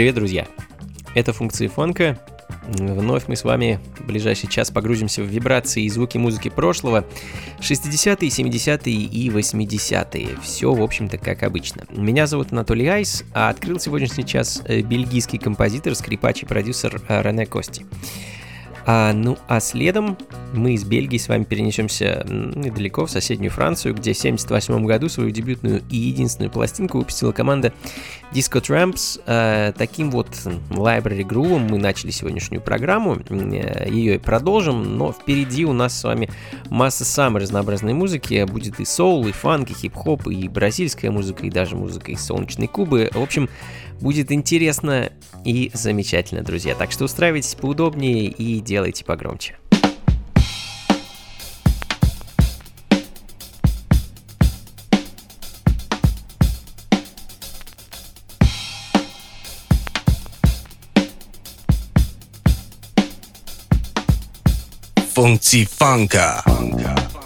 Привет, друзья! Это функции фонка. Вновь мы с вами в ближайший час погрузимся в вибрации и звуки музыки прошлого. 60-е, 70-е и 80-е. Все, в общем-то, как обычно. Меня зовут Анатолий Айс, а открыл сегодняшний час э, бельгийский композитор, скрипач и продюсер э, Рене Кости. А, ну а следом мы из Бельгии с вами перенесемся недалеко, в соседнюю Францию, где в 1978 году свою дебютную и единственную пластинку выпустила команда Disco Tramps. А, таким вот library грувом мы начали сегодняшнюю программу, ее и продолжим, но впереди у нас с вами масса самой разнообразной музыки, будет и соул, и фанк, и хип-хоп, и бразильская музыка, и даже музыка из солнечной Кубы. В общем, Будет интересно и замечательно, друзья. Так что устраивайтесь поудобнее и делайте погромче. Funky Funka. Funka.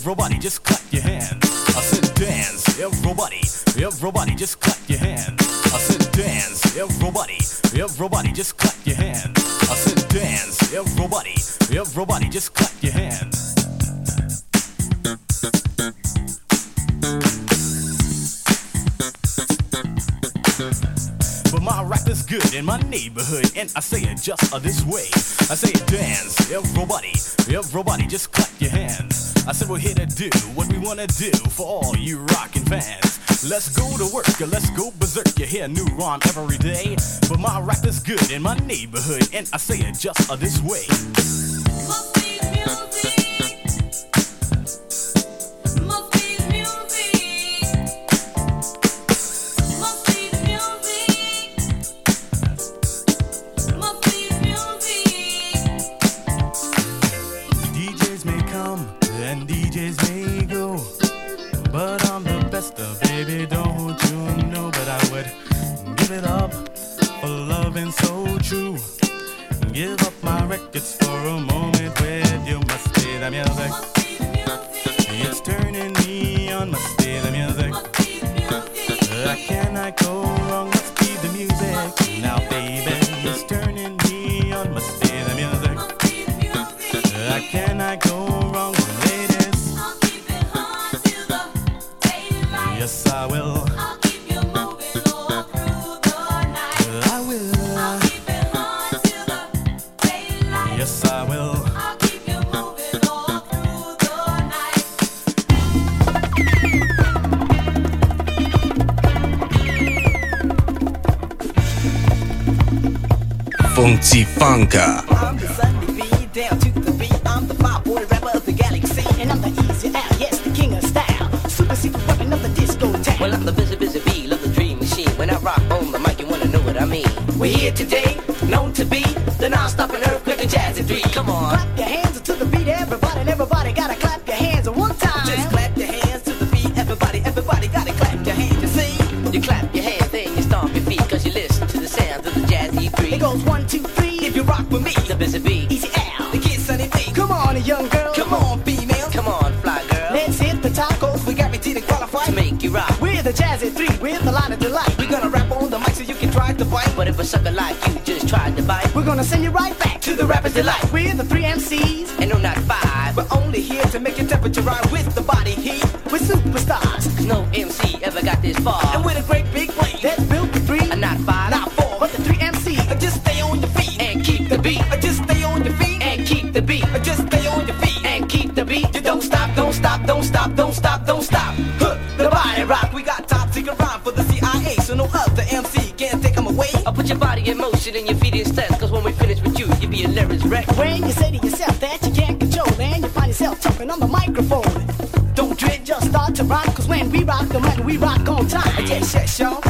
Everybody just do for all you rockin' fans. Let's go to work, let's go berserk. You hear new rhyme every day. But my rap is good in my neighborhood, and I say it just this way. give it up for loving so true. Give up my records for a moment with you. Must be the music. It's turning me on. Must be the music. I cannot go wrong? Must be the music. Now, baby. Funka. life you just tried to. We're gonna send you right back to the rapper's delight. We're the three MCs, and no, not five. We're only here to make your temperature rise with the body heat. We're superstars. No MC ever got this far. And we're great big wave that's built for three, and uh, not five, not four, but the three MCs. Uh, just stay on your feet and keep the beat. Uh, just stay on your feet and keep the beat. Just stay on your feet and keep the beat. You don't stop, don't stop, don't stop, don't. when you say to yourself that you can't control and you find yourself talking on the microphone. Don't dread, just start to rock, cause when we rock the mic, we rock on time. Yes, yes, y'all.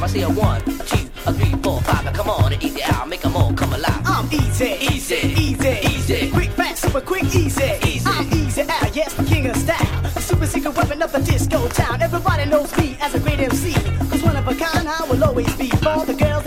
time. I say a one, two, a three, four, five. Now come on and eat it out, make them all come alive. I'm easy, easy, easy, easy. Quick, fast, super quick, easy, easy. I'm easy out, yes, the king of style. The super secret weapon of the disco town. Everybody knows me as a great MC. Cause one of a kind, I will always be for the girls.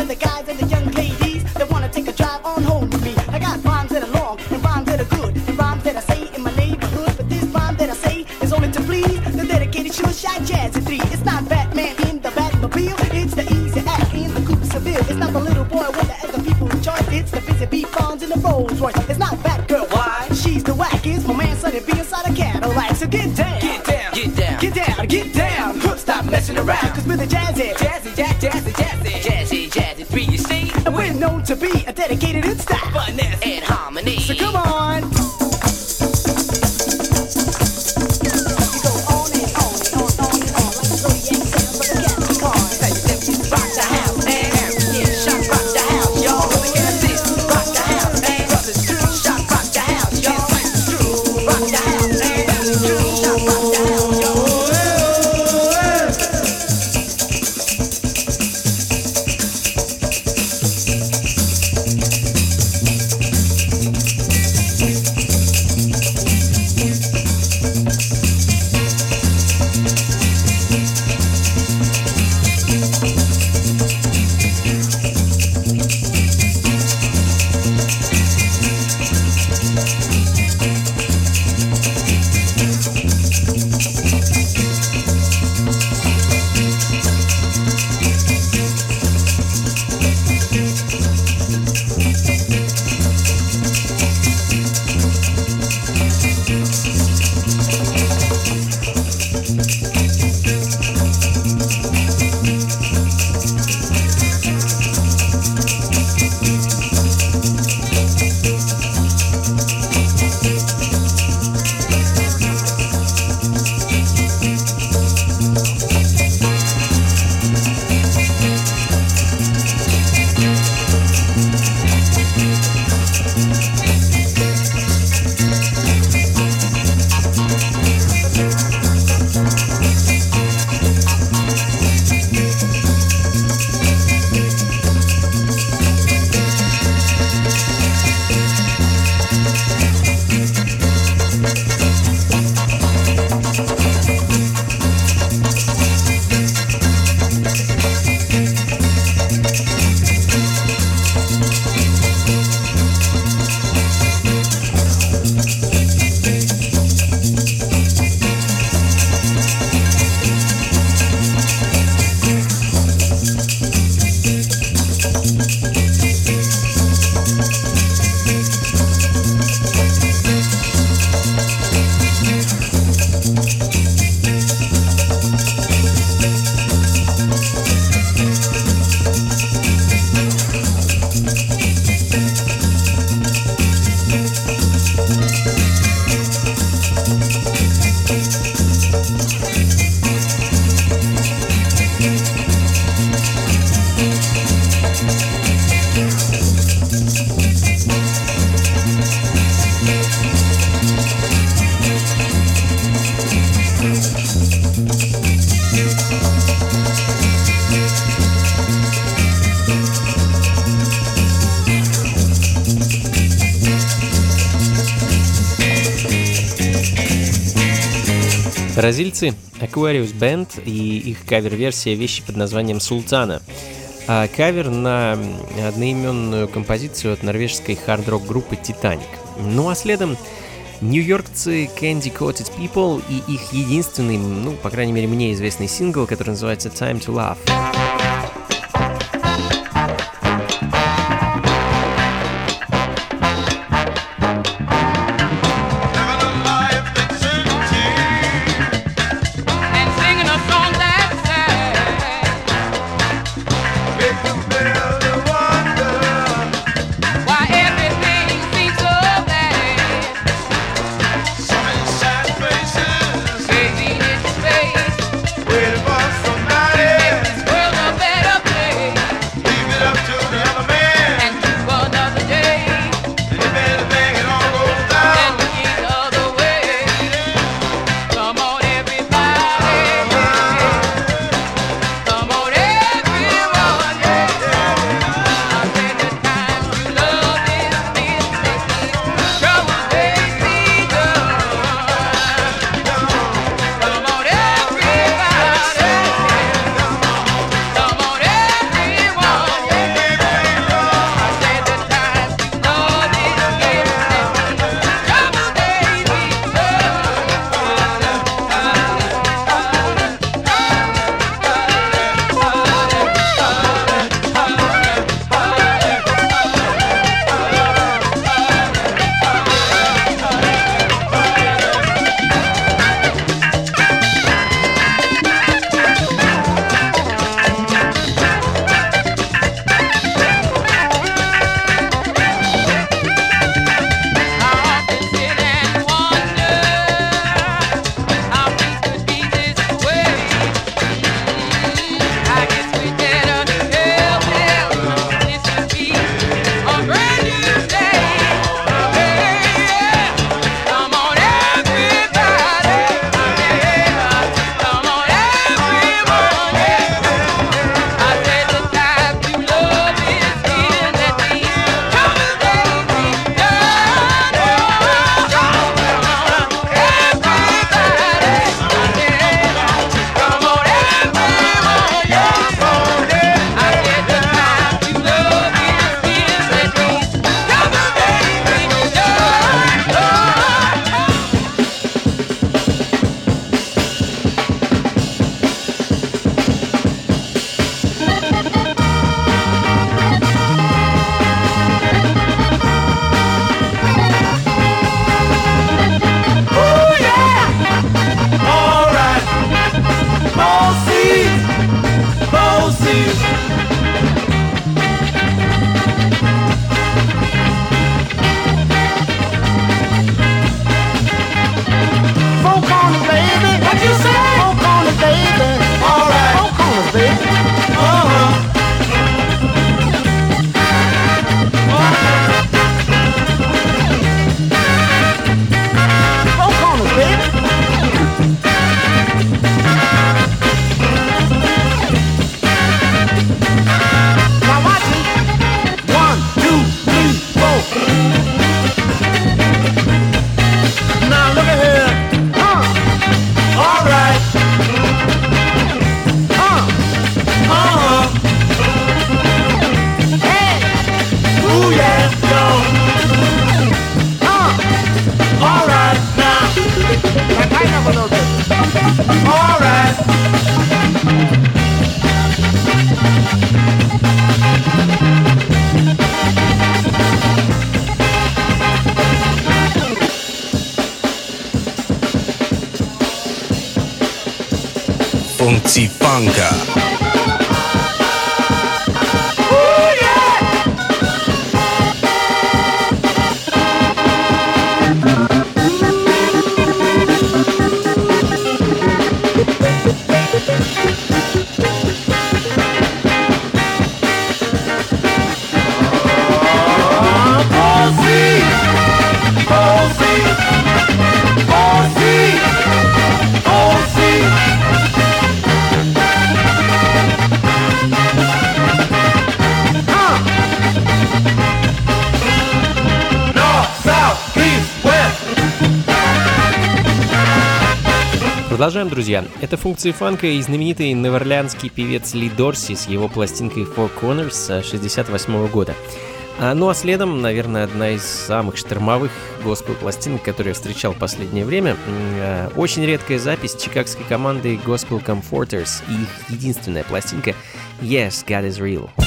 so get down. Get down. Get down. Get down. Get down. Stop messing around. Cause we're the jazzy. Jazzy, jazz, jazzy, jazzy. Jazzy, jazzy, three, you see. And we're known to be a dedicated and style. Finesse. Бразильцы Aquarius Band и их кавер-версия вещи под названием «Султана». А кавер на одноименную композицию от норвежской хард-рок группы «Титаник». Ну а следом нью-йоркцы Candy Coated People и их единственный, ну, по крайней мере, мне известный сингл, который называется «Time to Love». друзья. Это функции фанка и знаменитый неверлянский певец Ли Дорси с его пластинкой Four Corners 68 года. А, ну а следом, наверное, одна из самых штормовых госпел пластинок, которые я встречал в последнее время. А, очень редкая запись чикагской команды Gospel Comforters и их единственная пластинка Yes, God is Real.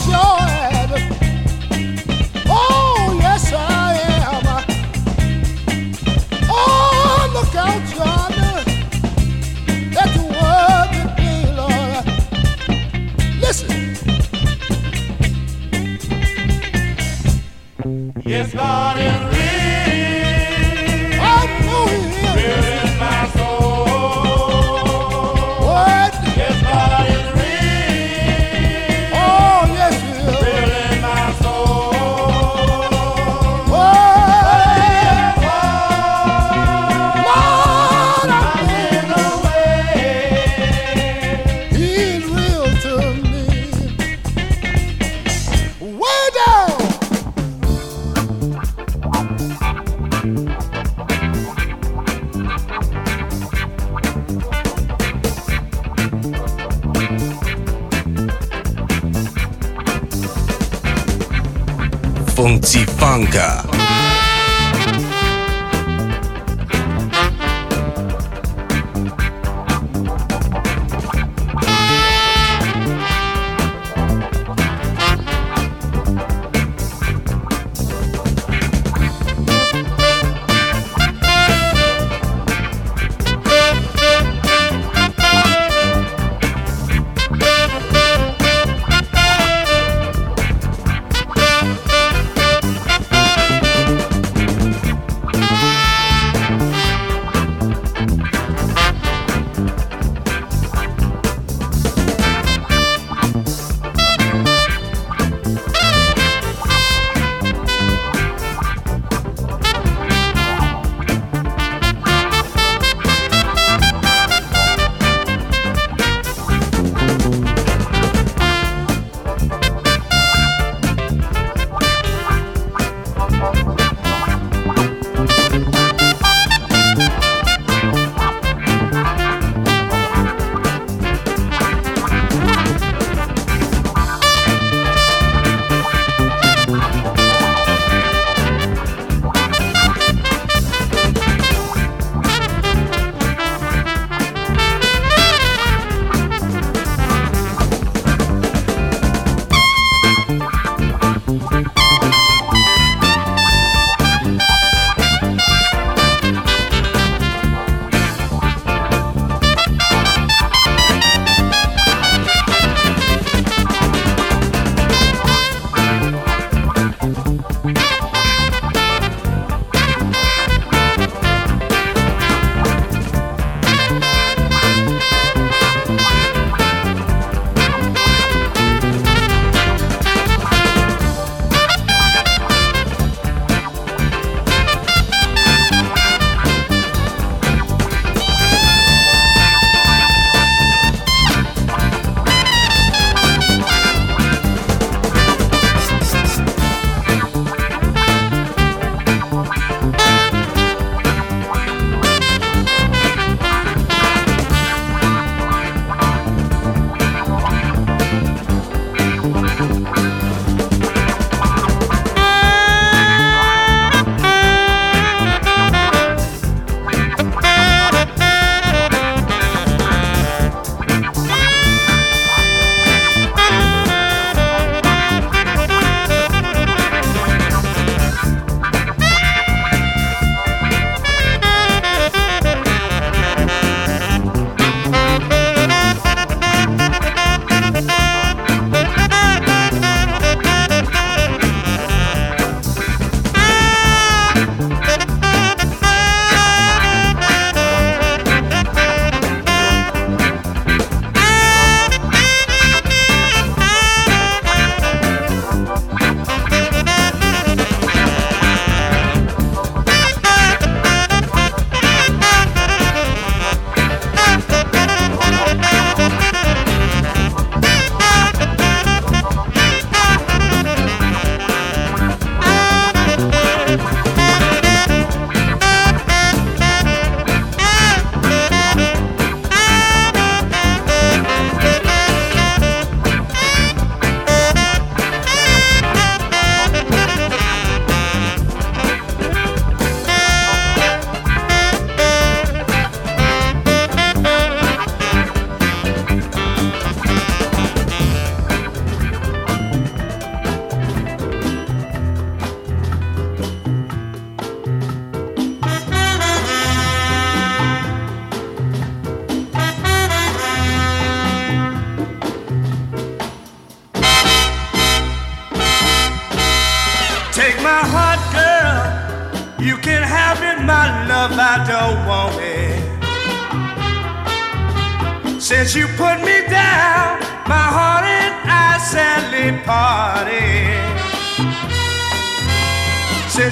joy.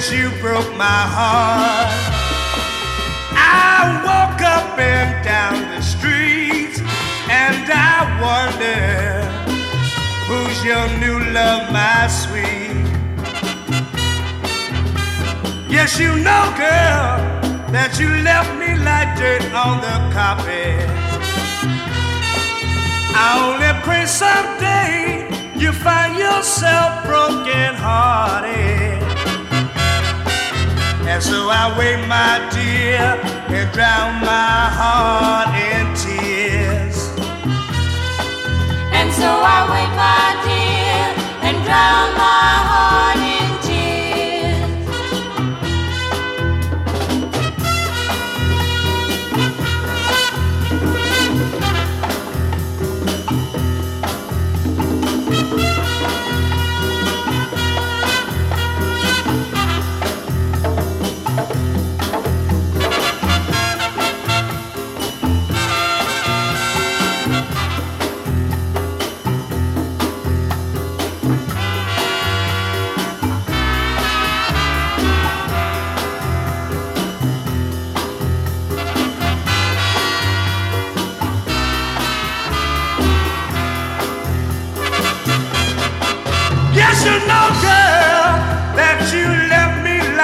Since you broke my heart, I walk up and down the streets, and I wonder who's your new love, my sweet. Yes, you know, girl, that you left me like dirt on the carpet. I only pray someday you find yourself broken hearted. And so I wait, my dear, and drown my heart in tears. And so I wait, my dear, and drown my heart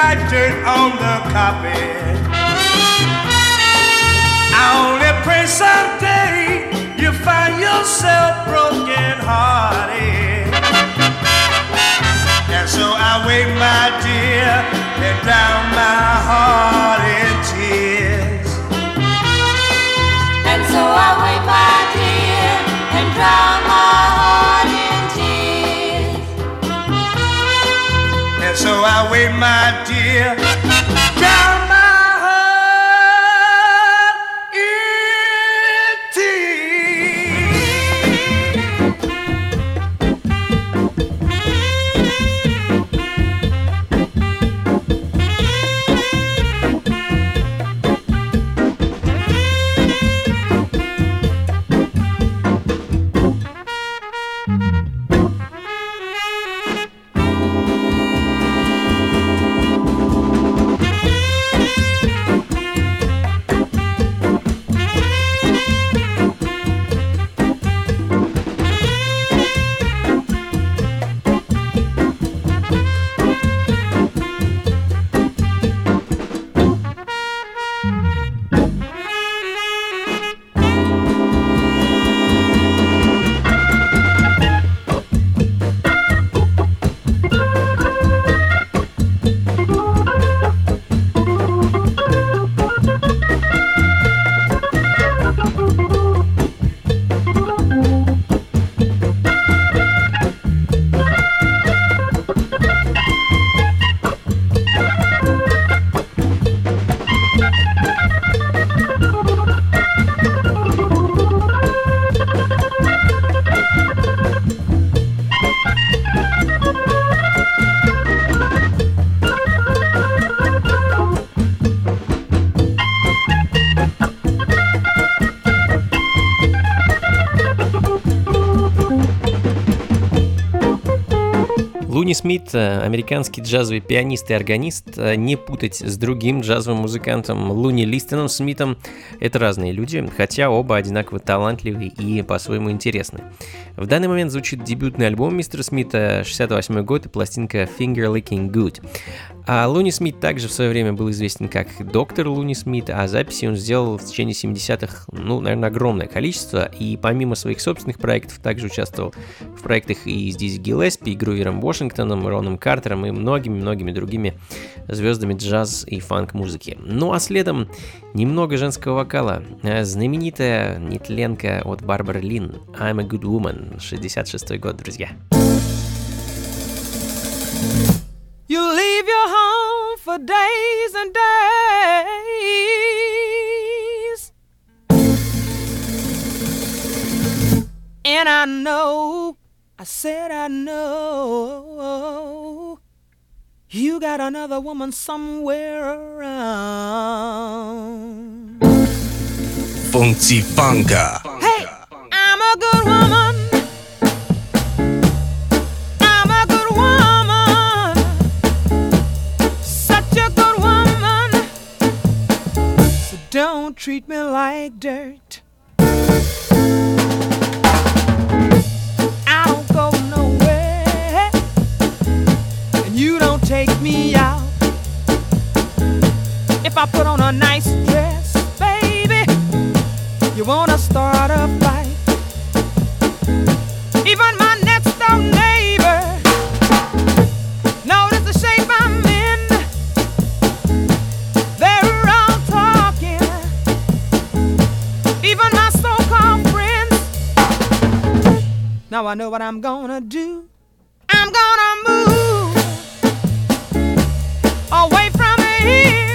like dirt on the carpet. I only pray someday you find yourself broken hearted. And so I wait, my dear, and drown Луни Смит, э, американский джазовый пианист и органист, э, не путать с другим джазовым музыкантом Луни Листеном Смитом. Это разные люди, хотя оба одинаково талантливые и по-своему интересны. В данный момент звучит дебютный альбом мистера Смита, 68 год и пластинка Finger Licking Good. А Луни Смит также в свое время был известен как доктор Луни Смит, а записи он сделал в течение 70-х, ну, наверное, огромное количество, и помимо своих собственных проектов также участвовал в проектах и с Дизи Гиллеспи, и Грувером Вашингтоном, Роном Картером и многими-многими другими звездами джаз и фанк-музыки. Ну а следом немного женского вокала. Э, Знаменитая нетленка от Барбары Лин «I'm a Good Woman», 66 год, друзья. You leave your home for days and days. And I know, I said I know You got another woman somewhere around. Funky Funka. Hey, I'm a good woman. I'm a good woman. Such a good woman. So don't treat me like dirt. If I put on a nice dress, baby. You wanna start a fight? Even my next door neighbor notice the shape I'm in. They're all talking. Even my so-called friends. Now I know what I'm gonna do. I'm gonna move away from here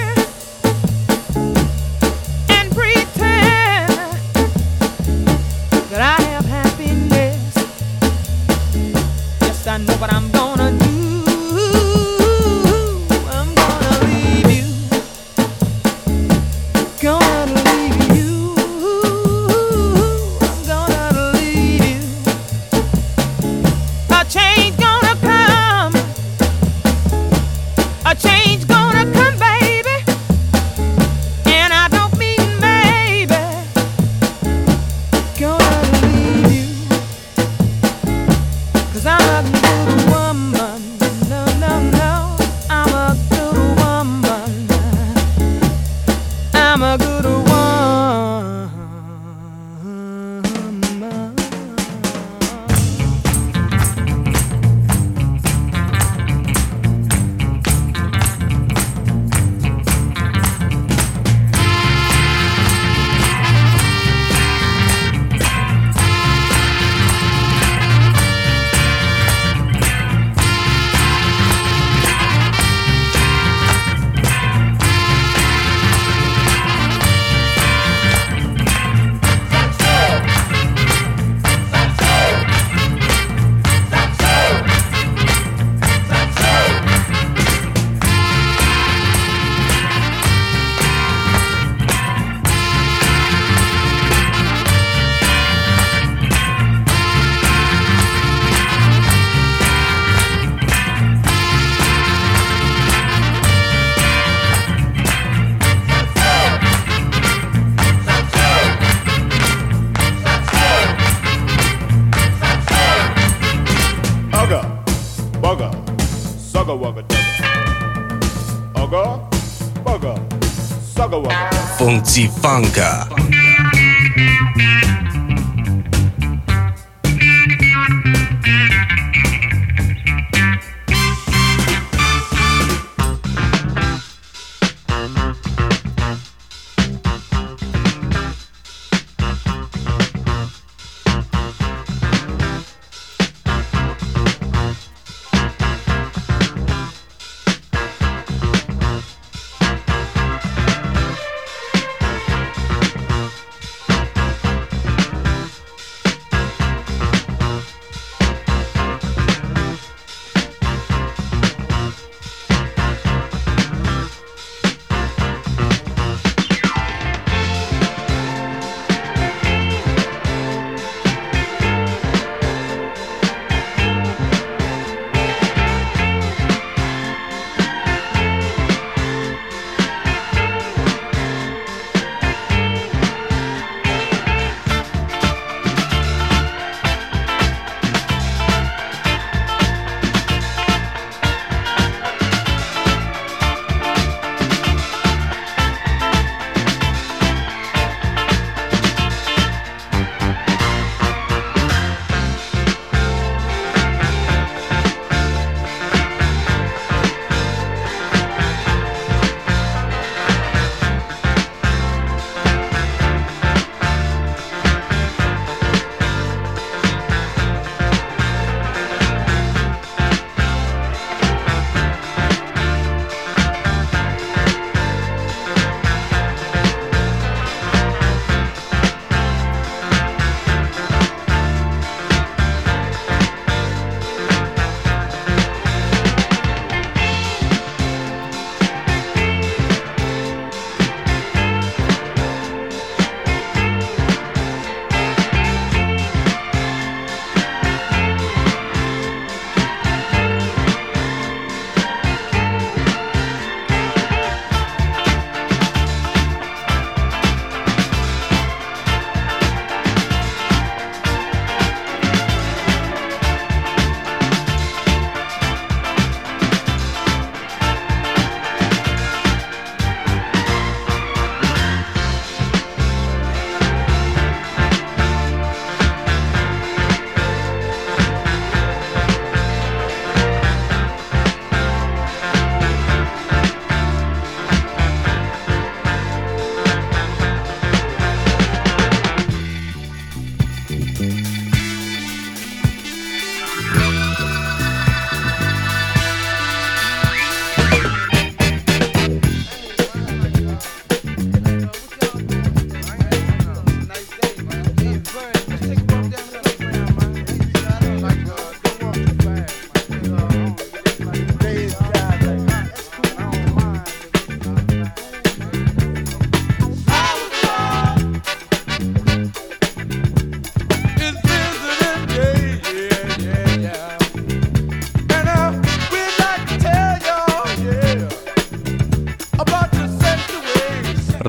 Funka.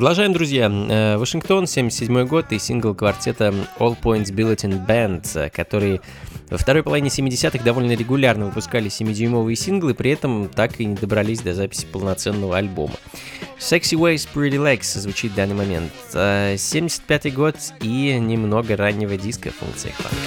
Продолжаем, друзья. Э, Вашингтон, 77 год и сингл квартета All Points Bulletin Band, который во второй половине 70-х довольно регулярно выпускали 7-дюймовые синглы, при этом так и не добрались до записи полноценного альбома. Sexy Ways Pretty Legs звучит в данный момент. Э, 75-й год и немного раннего диска функции хватит.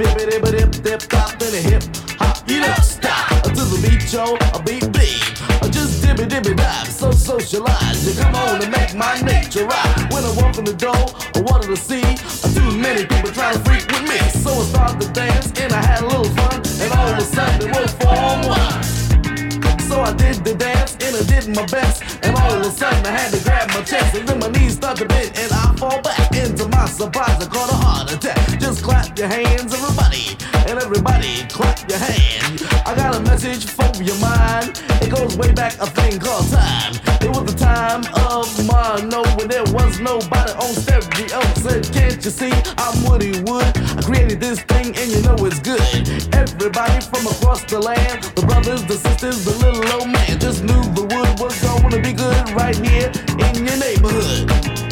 It, hip, hip, hop, then the hip hop. You don't stop to the beat, yo, a beat beat. Just dibby dibby dive, so socialize. You come on and make my nature right. When I walk in the door, I wanted to see too many people trying to freak with me. So I started to dance and I had a little fun, and all of a sudden it was form one. So I did the dance and I did my best. And all of a sudden I had to grab my chest. And then my knees start to bend and I fall back. Into my surprise, I caught a heart attack. Just clap your hands, everybody. And everybody clap your hand. I got a message for your mind. It goes way back a thing called time. It was the time of mono when there was nobody on stereo. Said, can't you see I'm Woody Wood? I created this thing and you know it's good. Everybody from across the land, the brothers, the sisters, the little old man just knew the wood was gonna be good right here in your neighborhood.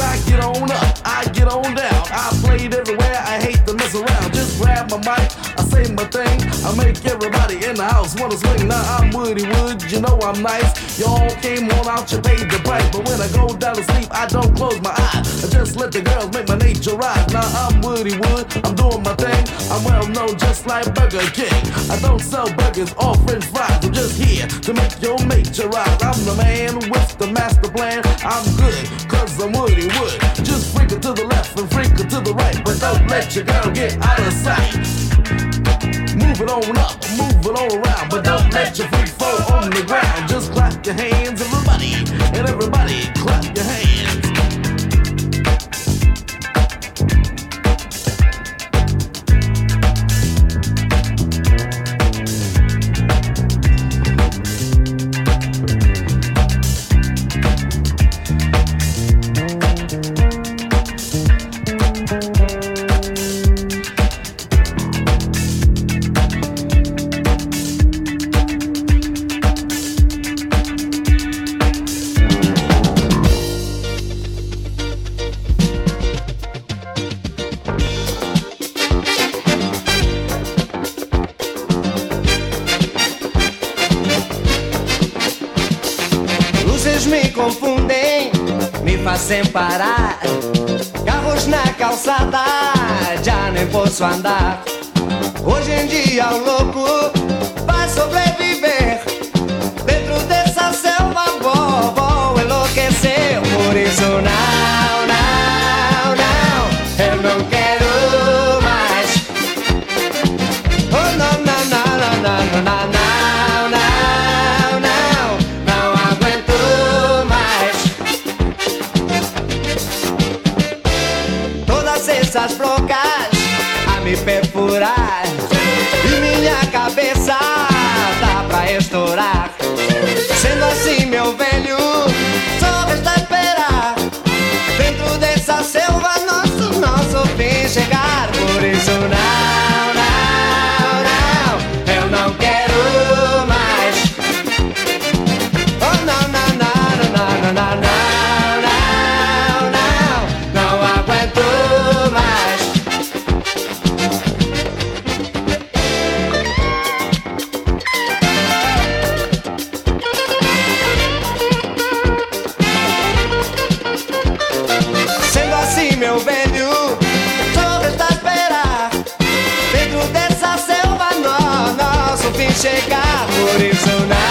I get on up, I get on down. I played everywhere, I hate to mess around. Grab my mic, I say my thing. I make everybody in the house wanna swing. Now I'm Woody Wood, you know I'm nice. Y'all came on out, you paid the price. But when I go down to sleep, I don't close my eyes. I just let the girls make my nature rise. Now I'm Woody Wood, I'm doing my thing. I'm well known just like Burger King. I don't sell burgers or french fries. I'm just here to make your nature rise. I'm the man with the master plan. I'm good, cause I'm Woody Wood. Just it to the left and freak it to the right. But don't let your girl get out of sight. Move it on up, move it on around, but don't let your feet fall on the ground. Just clap your hands, everybody, and everybody clap your hands. chegar isso não.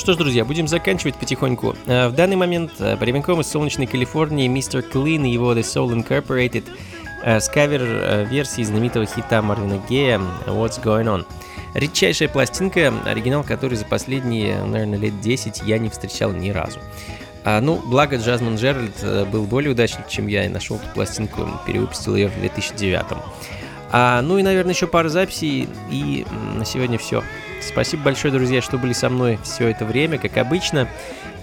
Что ж, друзья, будем заканчивать потихоньку. Э, В данный момент э, прямиком из солнечной Калифорнии мистер Клин и его The Soul Incorporated э, с кавер-версией знаменитого хита Марвина Гея What's Going On. Редчайшая пластинка, оригинал которой за последние, наверное, лет 10 я не встречал ни разу. А, ну, благо Джазман Джеральд э, был более удачлив, чем я, и нашел эту пластинку, перевыпустил ее в 2009. А, ну и, наверное, еще пара записей, и на сегодня все. Спасибо большое, друзья, что были со мной все это время, как обычно.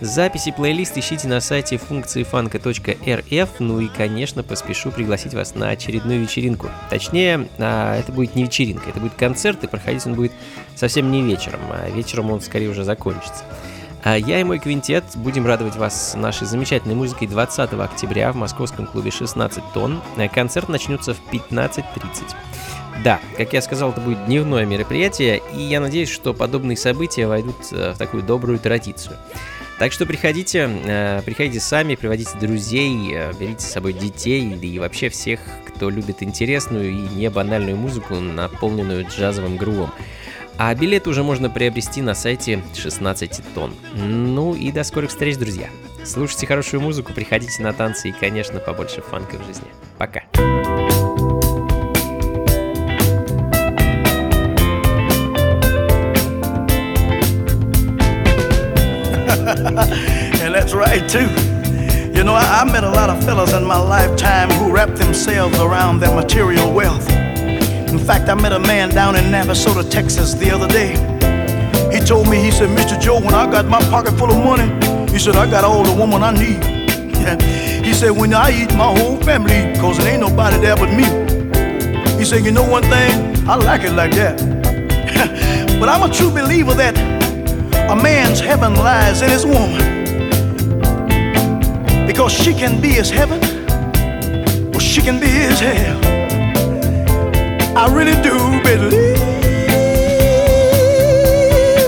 Записи плейлист ищите на сайте функции фанка.рф, ну и, конечно, поспешу пригласить вас на очередную вечеринку. Точнее, а, это будет не вечеринка, это будет концерт, и проходить он будет совсем не вечером, а вечером он скорее уже закончится. А я и мой квинтет будем радовать вас нашей замечательной музыкой 20 октября в московском клубе 16 тонн. Концерт начнется в 15.30. Да, как я сказал, это будет дневное мероприятие, и я надеюсь, что подобные события войдут э, в такую добрую традицию. Так что приходите, э, приходите сами, приводите друзей, э, берите с собой детей, и вообще всех, кто любит интересную и не банальную музыку, наполненную джазовым грувом. А билеты уже можно приобрести на сайте 16 тонн. Ну и до скорых встреч, друзья. Слушайте хорошую музыку, приходите на танцы и, конечно, побольше фанка в жизни. Пока. and that's right too. You know, I, I met a lot of fellas in my lifetime who wrapped themselves around their material wealth. In fact, I met a man down in Navasota, Texas the other day. He told me, he said, Mr. Joe, when I got my pocket full of money, he said, I got all the woman I need. he said, when I eat, my whole family cause it ain't nobody there but me. He said, you know one thing, I like it like that. but I'm a true believer that a man's heaven lies in his woman. Because she can be his heaven, or she can be his hell. I really do believe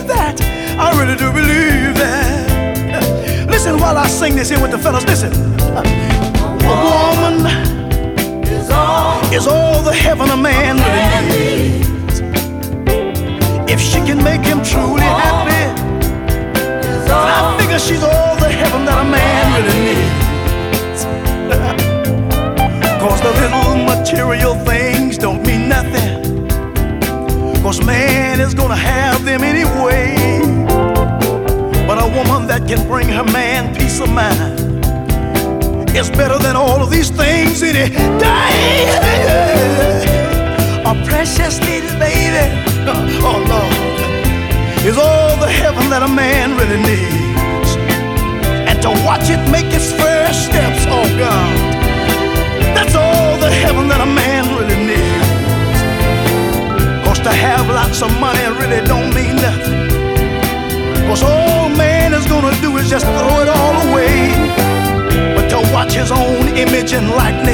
that. I really do believe that. Listen while I sing this here with the fellas. Listen. A woman is all, the heaven a man really needs. If she can make him truly happy, I figure she's all the heaven that a man really needs. Cause the little material things don't mean nothing. Cause man is gonna have them anyway. But a woman that can bring her man peace of mind is better than all of these things any day. A precious little baby, oh Lord, is all the heaven that a man really needs. And to watch it make its first steps, oh God. That's all the heaven that a man really needs. Cause to have lots of money really don't mean nothing. Cause all man is gonna do is just throw it all away. But to watch his own image and likeness